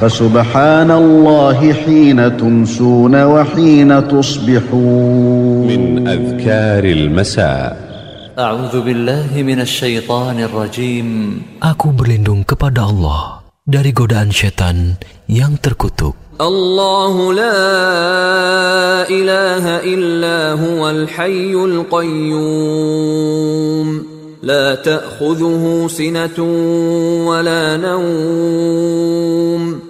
فسبحان الله حين تمسون وحين تصبحون. من أذكار المساء. أعوذ بالله من الشيطان الرجيم. Aku berlindung kepada Allah dari godaan setan yang terkutuk. الله لا إله إلا هو الحي القيوم لا تأخذه سنة ولا نوم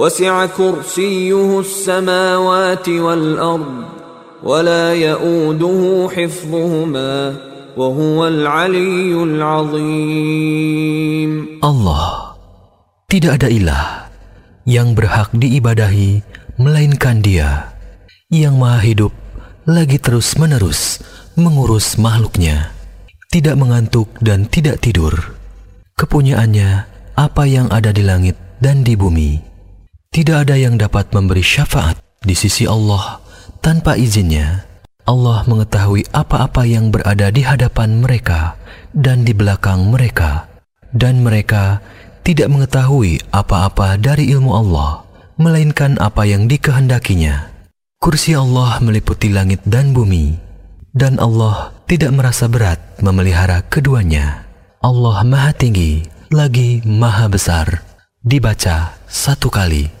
وسع كرسيه السماوات والأرض ولا يؤوده حفظهما وهو العلي العظيم Allah tidak ada ilah yang berhak diibadahi melainkan Dia yang Maha Hidup lagi terus-menerus mengurus makhluknya, tidak mengantuk dan tidak tidur. Kepunyaannya apa yang ada di langit dan di bumi. Tidak ada yang dapat memberi syafaat di sisi Allah tanpa izinnya. Allah mengetahui apa-apa yang berada di hadapan mereka dan di belakang mereka, dan mereka tidak mengetahui apa-apa dari ilmu Allah, melainkan apa yang dikehendakinya. Kursi Allah meliputi langit dan bumi, dan Allah tidak merasa berat memelihara keduanya. Allah Maha Tinggi lagi Maha Besar. Dibaca satu kali.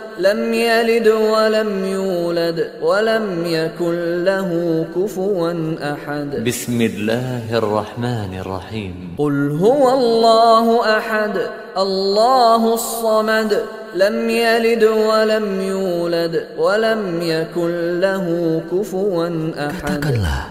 لم يلد ولم يولد ولم يكن له كفوا أحد بسم الله الرحمن الرحيم قل هو الله أحد الله الصمد لم يلد ولم يولد ولم يكن له كفوا أحد Katakanlah,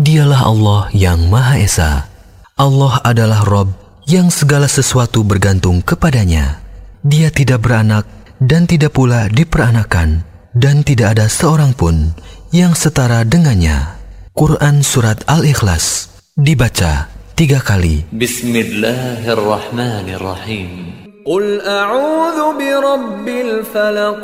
dialah Allah yang Maha Esa. Allah adalah Rob yang segala sesuatu bergantung kepadanya. Dia tidak beranak dan tidak pula diperanakan dan tidak ada seorang pun yang setara dengannya. Quran Surat Al-Ikhlas dibaca tiga kali. Bismillahirrahmanirrahim. Qul a'udhu birabbil falaq.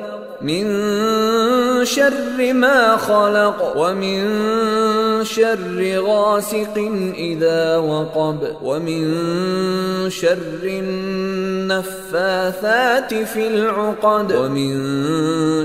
من شر ما خلق ومن شر غاسق إذا وقب ومن شر النفاثات في العقد ومن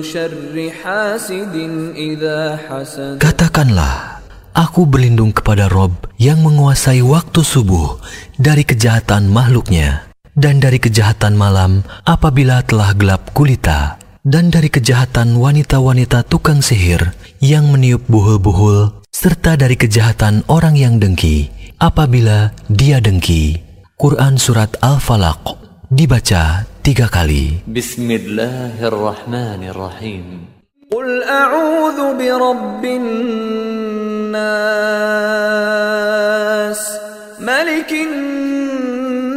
شر حاسد إذا حسد Katakanlah, aku berlindung kepada Rob yang menguasai waktu subuh dari kejahatan makhluknya, dan dari kejahatan malam apabila telah gelap gulita, dan dari kejahatan wanita-wanita tukang sihir yang meniup buhul-buhul, serta dari kejahatan orang yang dengki apabila dia dengki. Quran Surat Al-Falaq dibaca tiga kali. Bismillahirrahmanirrahim. Qul a'udhu bi rabbin nas, malikin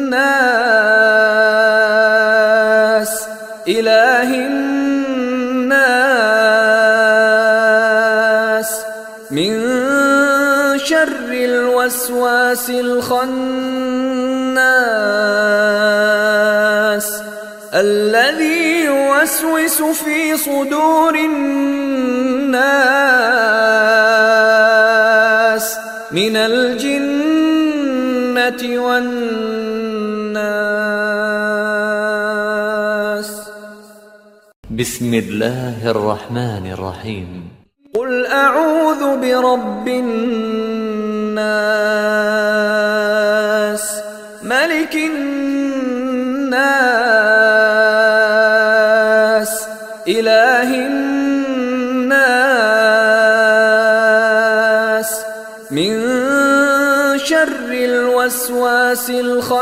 nas, ilahin الوسواس الخناس الذي يوسوس في صدور الناس من الجنة والناس. بسم الله الرحمن الرحيم. قل أعوذ برب الناس. ملك الناس إله الناس. من شر الوسواس الخناس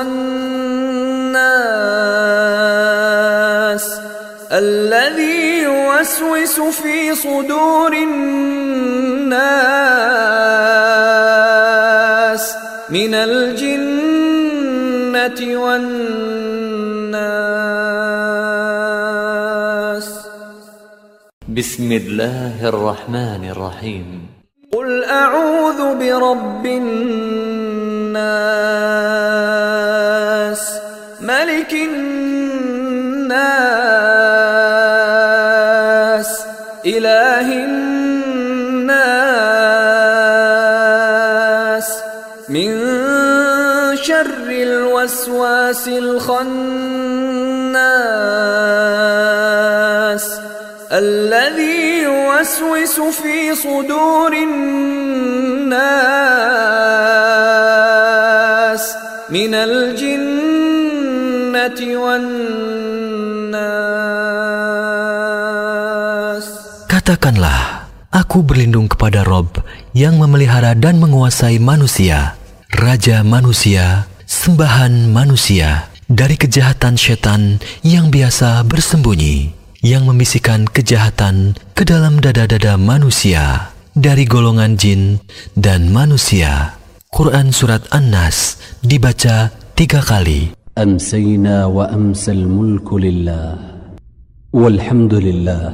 الذي يوسوس في صدور الناس. من الجنة والناس. بسم الله الرحمن الرحيم. قل أعوذ برب الناس. ملك الناس. إله الناس. الوسواس الخناس الذي يوسوس في صدور الناس من الجنة والناس Katakanlah, aku berlindung kepada Rob yang memelihara dan menguasai manusia, Raja manusia, sembahan manusia dari kejahatan setan yang biasa bersembunyi, yang membisikkan kejahatan ke dalam dada-dada manusia dari golongan jin dan manusia. Quran Surat An-Nas dibaca tiga kali. أمسينا وأمسى الملك لله والحمد لله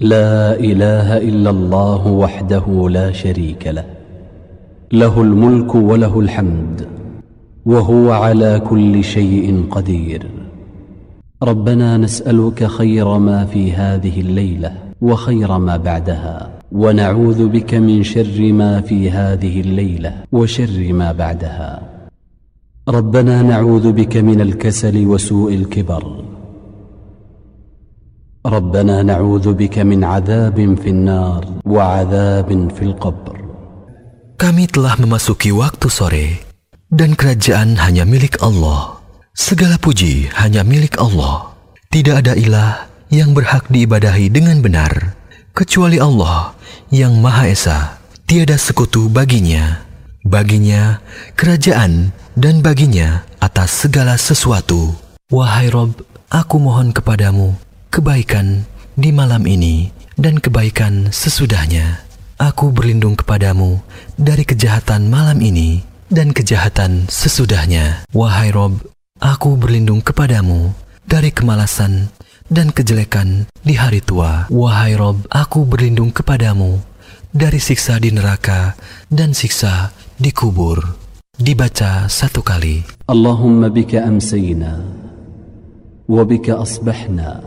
لا إله إلا الله وحده لا شريك له له الملك وله الحمد وهو على كل شيء قدير. ربنا نسألك خير ما في هذه الليلة وخير ما بعدها ونعوذ بك من شر ما في هذه الليلة وشر ما بعدها. ربنا نعوذ بك من الكسل وسوء الكبر. ربنا نعوذ بك من عذاب في النار وعذاب في القبر. Kami telah memasuki waktu sore, dan kerajaan hanya milik Allah. Segala puji hanya milik Allah. Tidak ada ilah yang berhak diibadahi dengan benar, kecuali Allah yang Maha Esa. Tiada sekutu baginya. Baginya kerajaan dan baginya atas segala sesuatu. Wahai Rob, aku mohon kepadamu kebaikan di malam ini dan kebaikan sesudahnya. Aku berlindung kepadamu dari kejahatan malam ini dan kejahatan sesudahnya. Wahai Rob, aku berlindung kepadamu dari kemalasan dan kejelekan di hari tua. Wahai Rob, aku berlindung kepadamu dari siksa di neraka dan siksa di kubur. Dibaca satu kali. Allahumma bika amsayna, wa bika asbahna,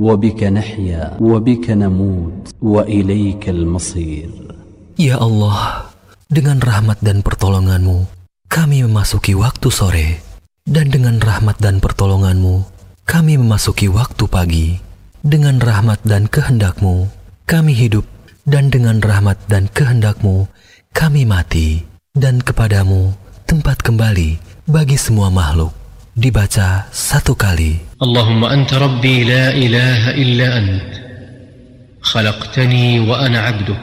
wa bika nahya, wa bika wa ilayka al-masir. Ya Allah, dengan rahmat dan pertolonganmu, kami memasuki waktu sore. Dan dengan rahmat dan pertolonganmu, kami memasuki waktu pagi. Dengan rahmat dan kehendakmu, kami hidup. Dan dengan rahmat dan kehendakmu, kami mati. Dan kepadamu, tempat kembali bagi semua makhluk. Dibaca satu kali. Allahumma anta rabbi la ilaha illa ant. Khalaqtani wa ana abduk.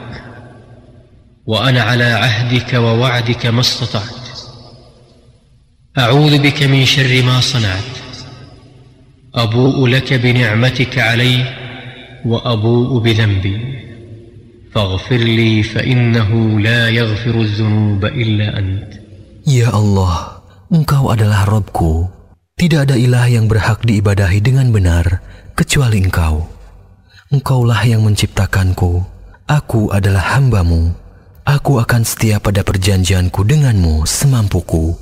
وانا على عهدك ووعدك ما استطعت اعوذ بك من شر ما صنعت ابوء لك بنعمتك علي وابوء بذنبي فاغفر لي فانه لا يغفر الذنوب الا انت Ya Allah, Engkau adalah Robku. Tidak ada ilah yang berhak diibadahi dengan benar kecuali Engkau. Engkaulah yang menciptakanku. Aku adalah hambamu. Aku akan setia pada perjanjianku denganmu semampuku.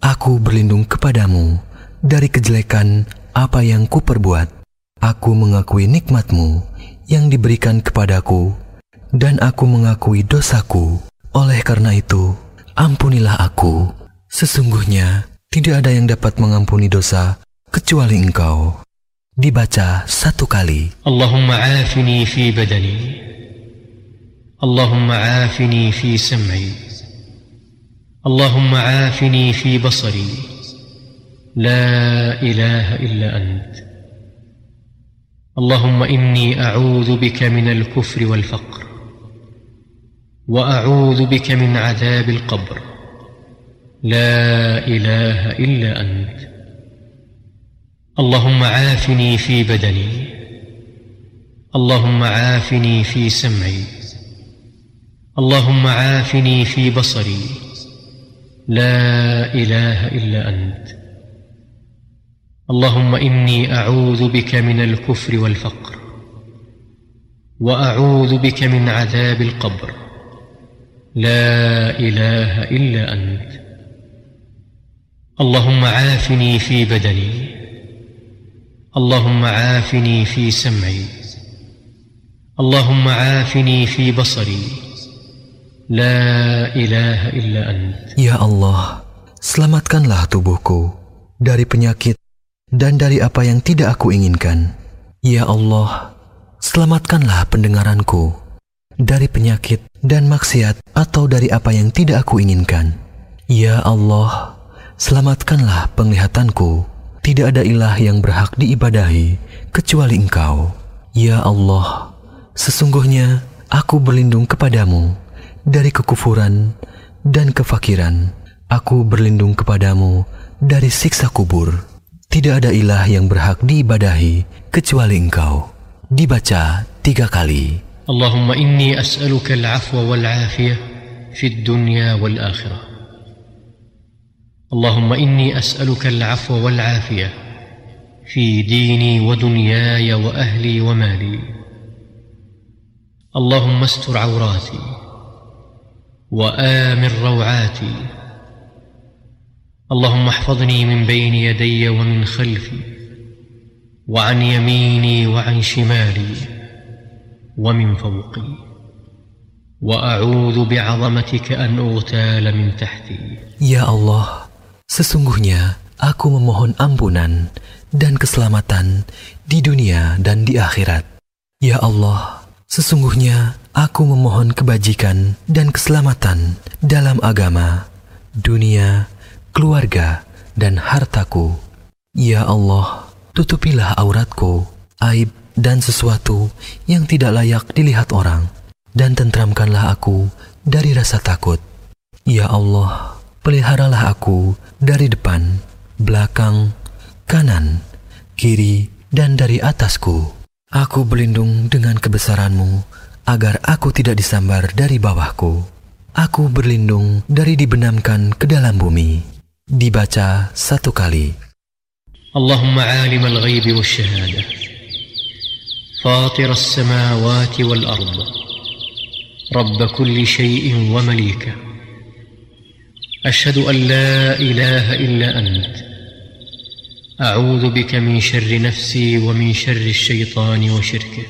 Aku berlindung kepadamu dari kejelekan apa yang kuperbuat. Aku mengakui nikmatmu yang diberikan kepadaku dan aku mengakui dosaku. Oleh karena itu, ampunilah aku. Sesungguhnya tidak ada yang dapat mengampuni dosa kecuali engkau. Dibaca satu kali. Allahumma afini fi badani اللهم عافني في سمعي. اللهم عافني في بصري. لا إله إلا أنت. اللهم إني أعوذ بك من الكفر والفقر. وأعوذ بك من عذاب القبر. لا إله إلا أنت. اللهم عافني في بدني. اللهم عافني في سمعي. اللهم عافني في بصري. لا إله إلا أنت. اللهم إني أعوذ بك من الكفر والفقر. وأعوذ بك من عذاب القبر. لا إله إلا أنت. اللهم عافني في بدني. اللهم عافني في سمعي. اللهم عافني في بصري. La ilaha illa anta. Ya Allah, selamatkanlah tubuhku dari penyakit dan dari apa yang tidak aku inginkan. Ya Allah, selamatkanlah pendengaranku dari penyakit dan maksiat atau dari apa yang tidak aku inginkan. Ya Allah, selamatkanlah penglihatanku. Tidak ada ilah yang berhak diibadahi kecuali Engkau. Ya Allah, sesungguhnya aku berlindung kepadamu dari kekufuran dan kefakiran. Aku berlindung kepadamu dari siksa kubur. Tidak ada ilah yang berhak diibadahi kecuali engkau. Dibaca tiga kali. Allahumma inni as'aluka al-afwa wal-afiyah fi dunya wal-akhirah. Allahumma inni as'aluka al-afwa wal-afiyah fi dini wa dunyaya wa ahli wa mali. Allahumma astur وامن روعاتي اللهم احفظني من بين يدي ومن خلفي وعن يميني وعن شمالي ومن فوقي واعوذ بعظمتك ان اغتال من تحتي Ya Allah, sesungguhnya aku memohon ampunan dan keselamatan di dunia dan di akhirat. Ya Allah, sesungguhnya aku memohon kebajikan dan keselamatan dalam agama, dunia, keluarga, dan hartaku. Ya Allah, tutupilah auratku, aib dan sesuatu yang tidak layak dilihat orang, dan tentramkanlah aku dari rasa takut. Ya Allah, peliharalah aku dari depan, belakang, kanan, kiri, dan dari atasku. Aku berlindung dengan kebesaranmu agar aku tidak disambar dari bawahku. Aku berlindung dari dibenamkan ke dalam bumi. Dibaca satu kali. اللهم عالم الغيب والشهاده فاطر السماوات والارض رب كل شيء ومليكه اشهد ان لا اله الا انت اعوذ بك من شر نفسي ومن شر الشيطان وشركه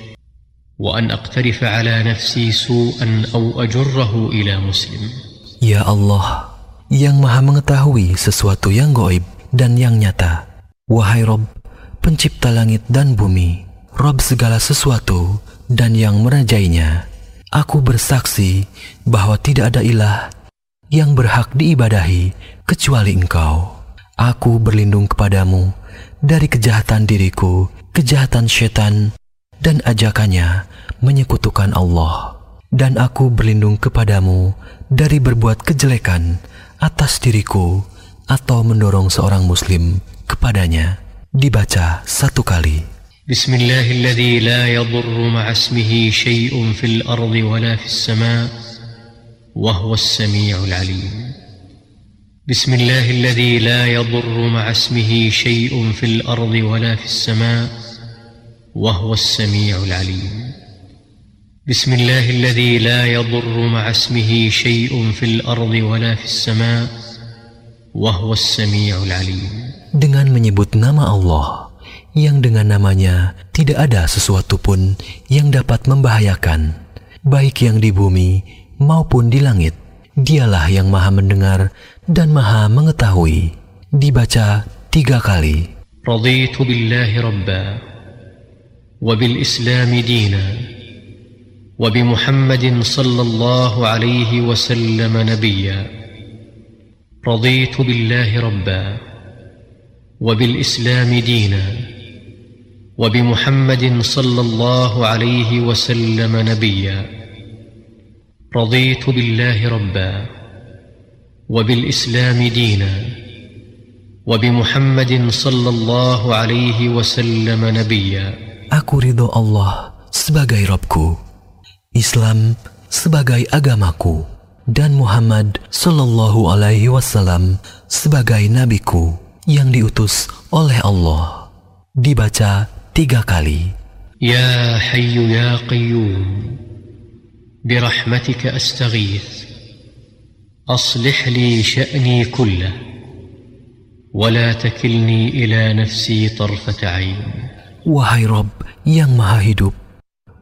وان اقترف على نفسي سوءا او اجره الى مسلم Ya Allah, yang maha mengetahui sesuatu yang goib dan yang nyata. Wahai Rob, pencipta langit dan bumi, Rob segala sesuatu dan yang merajainya. Aku bersaksi bahwa tidak ada ilah yang berhak diibadahi kecuali engkau. Aku berlindung kepadamu dari kejahatan diriku, kejahatan setan, dan ajakannya menyekutukan Allah. Dan aku berlindung kepadamu dari berbuat kejelekan atas diriku atau mendorong seorang muslim kepadanya. Dibaca satu kali. بسم الله الذي لا يضر مع اسمه شيء في الارض ولا في السماء وهو السميع العليم بسم الله الذي لا يضر مع اسمه شيء في الارض ولا في السماء وهو السميع العليم بسم الله الذي لا يضر مع اسمه شيء في الارض ولا في السماء وهو السميع العليم dengan menyebut nama Allah yang dengan namanya tidak ada sesuatu pun yang dapat membahayakan baik yang di bumi maupun di langit dialah yang maha mendengar dan maha mengetahui dibaca tiga kali رضيت بالله ربا وبالإسلام دينا وبمحمد صلى الله عليه وسلم نبيا. رضيت بالله ربا وبالإسلام دينا وبمحمد صلى الله عليه وسلم نبيا. رضيت بالله ربا وبالإسلام دينا وبمحمد صلى الله عليه وسلم نبيا. Aku ridho Allah sebagai Robku, Islam sebagai agamaku, dan Muhammad Sallallahu Alaihi Wasallam sebagai nabiku yang diutus oleh Allah. Dibaca tiga kali. يا حي يا قيوم برحمتك استغيث اصلح لي شاني كله ولا تكلني الى نفسي طرفه عين Wahai Rob yang maha hidup,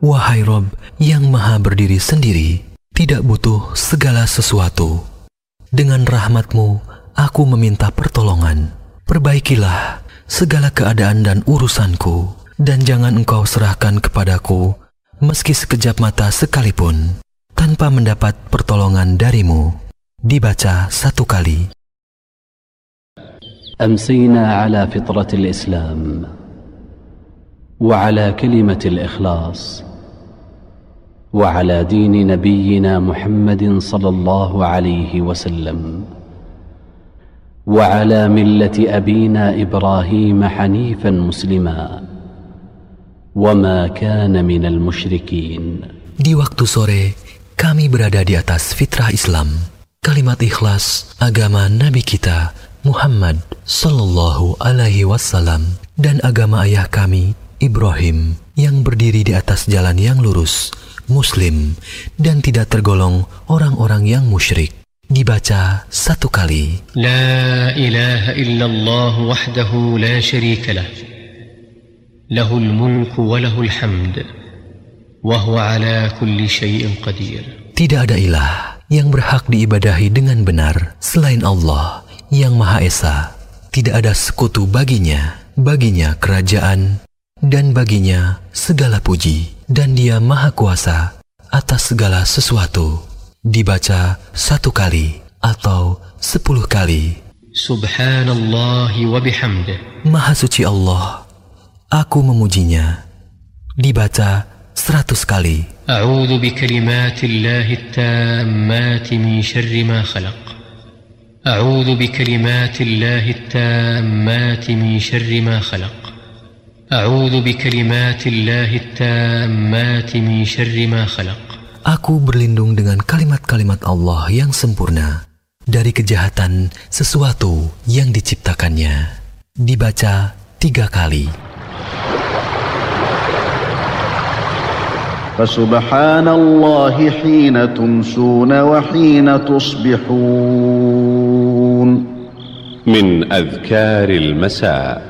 wahai Rob yang maha berdiri sendiri, tidak butuh segala sesuatu. Dengan rahmatmu, aku meminta pertolongan. Perbaikilah segala keadaan dan urusanku, dan jangan engkau serahkan kepadaku meski sekejap mata sekalipun, tanpa mendapat pertolongan darimu. Dibaca satu kali. امسينا على فطره الاسلام وعلى كلمه الاخلاص وعلى دين نبينا محمد صلى الله عليه وسلم وعلى مله ابينا إبراهيم حنيفا مسلما وما كان من المشركين Di waktu sore, kami berada di atas fitrah Islam. Kalimat ikhlas agama Nabi kita Muhammad Sallallahu Alaihi Wasallam dan agama ayah kami Ibrahim yang berdiri di atas jalan yang lurus, muslim, dan tidak tergolong orang-orang yang musyrik. Dibaca satu kali. La ilaha illallah wahdahu la sharika lah. Lahul mulku wa hamd. Wahu ala kulli syai'in qadir. Tidak ada ilah yang berhak diibadahi dengan benar selain Allah yang Maha Esa. Tidak ada sekutu baginya, baginya kerajaan, dan baginya segala puji. Dan dia Maha Kuasa atas segala sesuatu. Dibaca satu kali atau sepuluh kali. سبحان الله وبحمده Maha suci Allah, aku memujinya. Dibaca seratus kali. أعوذ بكلمات الله التامات من شر ما خلق أعوذ بكلمات الله التامات من شر ما خلق أعوذ بكلمات الله التامات من شر ما خلق Aku berlindung dengan kalimat-kalimat Allah yang sempurna dari kejahatan sesuatu yang diciptakannya. Dibaca tiga kali. فسبحان الله حين تمسون وحين تصبحون من أذكار المساء